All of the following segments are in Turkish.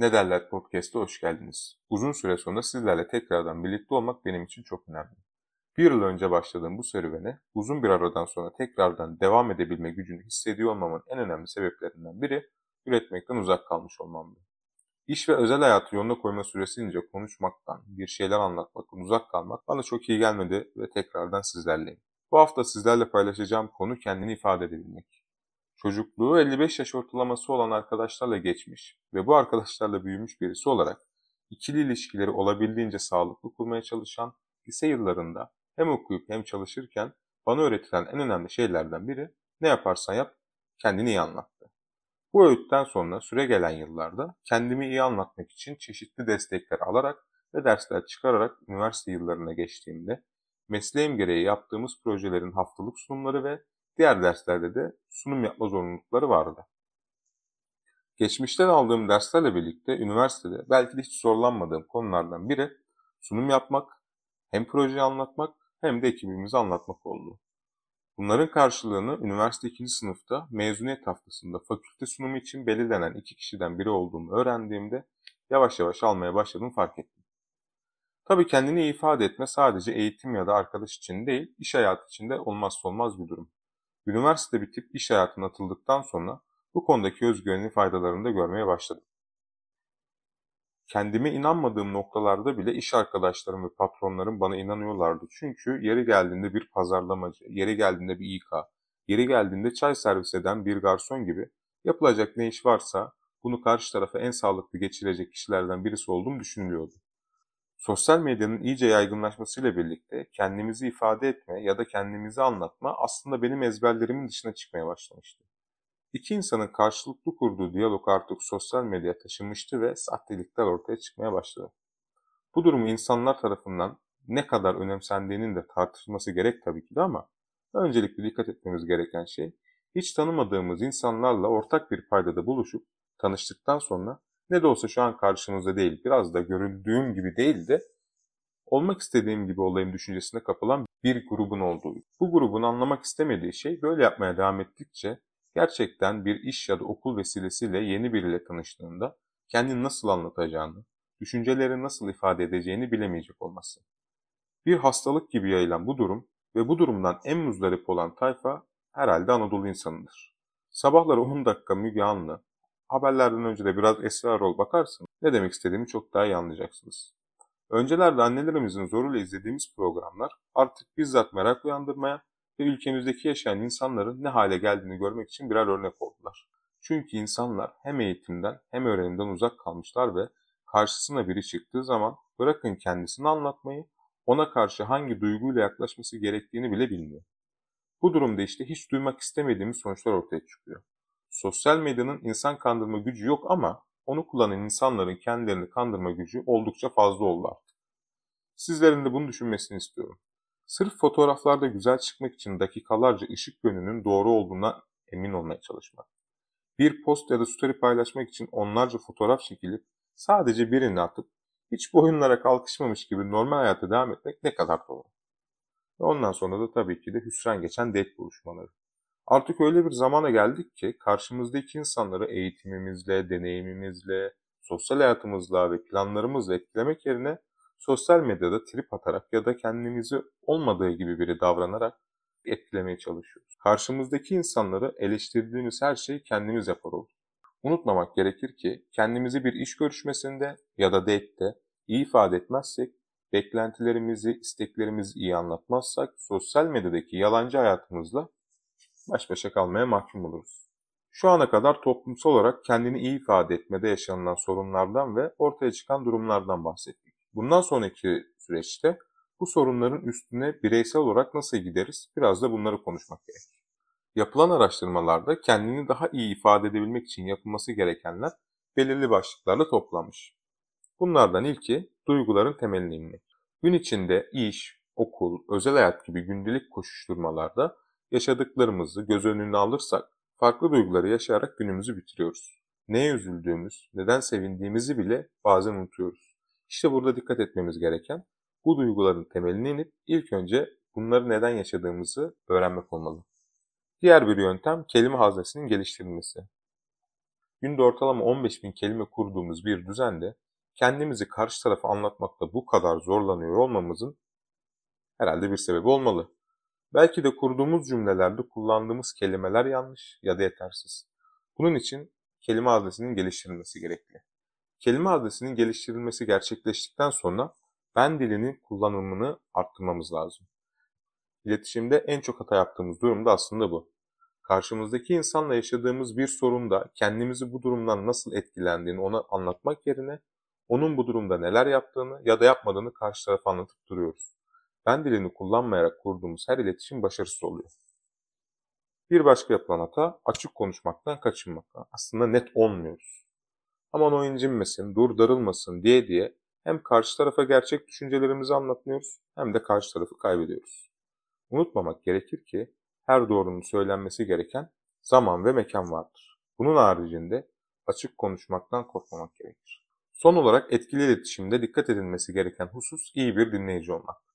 Ne Derler Podcast'a hoş geldiniz. Uzun süre sonra sizlerle tekrardan birlikte olmak benim için çok önemli. Bir yıl önce başladığım bu serüvene uzun bir aradan sonra tekrardan devam edebilme gücünü hissediyor olmamın en önemli sebeplerinden biri üretmekten uzak kalmış olmamdı. İş ve özel hayatı yoluna koyma süresince konuşmaktan, bir şeyler anlatmaktan uzak kalmak bana çok iyi gelmedi ve tekrardan sizlerleyim. Bu hafta sizlerle paylaşacağım konu kendini ifade edebilmek. Çocukluğu 55 yaş ortalaması olan arkadaşlarla geçmiş ve bu arkadaşlarla büyümüş birisi olarak ikili ilişkileri olabildiğince sağlıklı kurmaya çalışan lise yıllarında hem okuyup hem çalışırken bana öğretilen en önemli şeylerden biri ne yaparsan yap kendini iyi anlattı. Bu öğütten sonra süre gelen yıllarda kendimi iyi anlatmak için çeşitli destekler alarak ve dersler çıkararak üniversite yıllarına geçtiğimde mesleğim gereği yaptığımız projelerin haftalık sunumları ve Diğer derslerde de sunum yapma zorunlulukları vardı. Geçmişten aldığım derslerle birlikte üniversitede belki de hiç zorlanmadığım konulardan biri sunum yapmak, hem projeyi anlatmak hem de ekibimizi anlatmak oldu. Bunların karşılığını üniversite 2. sınıfta mezuniyet haftasında fakülte sunumu için belirlenen iki kişiden biri olduğumu öğrendiğimde yavaş yavaş almaya başladım fark ettim. Tabii kendini ifade etme sadece eğitim ya da arkadaş için değil, iş hayatı için de olmazsa olmaz bir durum. Üniversite bitip iş hayatına atıldıktan sonra bu konudaki özgüvenin faydalarını da görmeye başladım. Kendime inanmadığım noktalarda bile iş arkadaşlarım ve patronlarım bana inanıyorlardı. Çünkü yeri geldiğinde bir pazarlamacı, yeri geldiğinde bir İK, yeri geldiğinde çay servis eden bir garson gibi yapılacak ne iş varsa bunu karşı tarafa en sağlıklı geçirecek kişilerden birisi olduğum düşünülüyordu. Sosyal medyanın iyice yaygınlaşmasıyla birlikte kendimizi ifade etme ya da kendimizi anlatma aslında benim ezberlerimin dışına çıkmaya başlamıştı. İki insanın karşılıklı kurduğu diyalog artık sosyal medyaya taşınmıştı ve sahtelikler ortaya çıkmaya başladı. Bu durumu insanlar tarafından ne kadar önemsendiğinin de tartışılması gerek tabii ki de ama öncelikle dikkat etmemiz gereken şey hiç tanımadığımız insanlarla ortak bir paydada buluşup tanıştıktan sonra ne de olsa şu an karşımızda değil, biraz da görüldüğüm gibi değil de olmak istediğim gibi olayım düşüncesine kapılan bir grubun olduğu. Bu grubun anlamak istemediği şey böyle yapmaya devam ettikçe gerçekten bir iş ya da okul vesilesiyle yeni biriyle tanıştığında kendini nasıl anlatacağını, düşünceleri nasıl ifade edeceğini bilemeyecek olması. Bir hastalık gibi yayılan bu durum ve bu durumdan en muzdarip olan tayfa herhalde Anadolu insanıdır. Sabahları 10 dakika Müge Anlı, haberlerden önce de biraz esrar ol bakarsın ne demek istediğimi çok daha iyi anlayacaksınız. Öncelerde annelerimizin zoruyla izlediğimiz programlar artık bizzat merak uyandırmaya ve ülkemizdeki yaşayan insanların ne hale geldiğini görmek için birer örnek oldular. Çünkü insanlar hem eğitimden hem öğrenimden uzak kalmışlar ve karşısına biri çıktığı zaman bırakın kendisini anlatmayı, ona karşı hangi duyguyla yaklaşması gerektiğini bile bilmiyor. Bu durumda işte hiç duymak istemediğimiz sonuçlar ortaya çıkıyor. Sosyal medyanın insan kandırma gücü yok ama onu kullanan insanların kendilerini kandırma gücü oldukça fazla oldu artık. Sizlerin de bunu düşünmesini istiyorum. Sırf fotoğraflarda güzel çıkmak için dakikalarca ışık yönünün doğru olduğuna emin olmaya çalışmak. Bir post ya da story paylaşmak için onlarca fotoğraf çekilip sadece birini atıp hiç bu oyunlara kalkışmamış gibi normal hayata devam etmek ne kadar doğru. Ve ondan sonra da tabii ki de hüsran geçen date buluşmaları. Artık öyle bir zamana geldik ki karşımızdaki insanları eğitimimizle, deneyimimizle, sosyal hayatımızla ve planlarımızla etkilemek yerine sosyal medyada trip atarak ya da kendimizi olmadığı gibi biri davranarak etkilemeye çalışıyoruz. Karşımızdaki insanları eleştirdiğimiz her şeyi kendimiz yapar olduk. Unutmamak gerekir ki kendimizi bir iş görüşmesinde ya da date'te iyi ifade etmezsek, beklentilerimizi, isteklerimizi iyi anlatmazsak sosyal medyadaki yalancı hayatımızla baş başa kalmaya mahkum oluruz. Şu ana kadar toplumsal olarak kendini iyi ifade etmede yaşanılan sorunlardan ve ortaya çıkan durumlardan bahsettik. Bundan sonraki süreçte bu sorunların üstüne bireysel olarak nasıl gideriz biraz da bunları konuşmak gerek. Yapılan araştırmalarda kendini daha iyi ifade edebilmek için yapılması gerekenler belirli başlıklarla toplanmış. Bunlardan ilki duyguların temeline inmek. Gün içinde iş, okul, özel hayat gibi gündelik koşuşturmalarda Yaşadıklarımızı göz önüne alırsak farklı duyguları yaşayarak günümüzü bitiriyoruz. Neye üzüldüğümüz, neden sevindiğimizi bile bazen unutuyoruz. İşte burada dikkat etmemiz gereken bu duyguların temeline inip ilk önce bunları neden yaşadığımızı öğrenmek olmalı. Diğer bir yöntem kelime haznesinin geliştirilmesi. günde ortalama 15 bin kelime kurduğumuz bir düzende kendimizi karşı tarafa anlatmakta bu kadar zorlanıyor olmamızın herhalde bir sebebi olmalı. Belki de kurduğumuz cümlelerde kullandığımız kelimeler yanlış ya da yetersiz. Bunun için kelime adresinin geliştirilmesi gerekli. Kelime adresinin geliştirilmesi gerçekleştikten sonra ben dilinin kullanımını arttırmamız lazım. İletişimde en çok hata yaptığımız durum da aslında bu. Karşımızdaki insanla yaşadığımız bir sorunda kendimizi bu durumdan nasıl etkilendiğini ona anlatmak yerine onun bu durumda neler yaptığını ya da yapmadığını karşı tarafa anlatıp duruyoruz. Ben dilini kullanmayarak kurduğumuz her iletişim başarısız oluyor. Bir başka yapılan hata açık konuşmaktan kaçınmak. Aslında net olmuyoruz. Aman o incinmesin, dur darılmasın diye diye hem karşı tarafa gerçek düşüncelerimizi anlatmıyoruz hem de karşı tarafı kaybediyoruz. Unutmamak gerekir ki her doğrunun söylenmesi gereken zaman ve mekan vardır. Bunun haricinde açık konuşmaktan korkmamak gerekir. Son olarak etkili iletişimde dikkat edilmesi gereken husus iyi bir dinleyici olmak.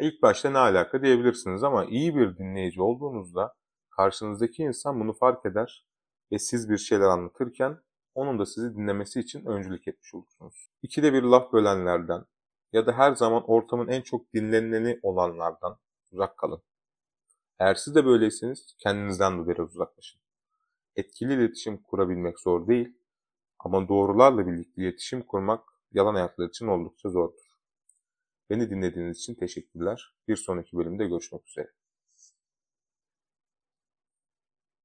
İlk başta ne alaka diyebilirsiniz ama iyi bir dinleyici olduğunuzda karşınızdaki insan bunu fark eder ve siz bir şeyler anlatırken onun da sizi dinlemesi için öncülük etmiş olursunuz. İkide bir laf bölenlerden ya da her zaman ortamın en çok dinleneni olanlardan uzak kalın. Eğer siz de böyleyseniz kendinizden de biraz uzaklaşın. Etkili iletişim kurabilmek zor değil ama doğrularla birlikte iletişim kurmak yalan hayatlar için oldukça zordur. Beni dinlediğiniz için teşekkürler. Bir sonraki bölümde görüşmek üzere.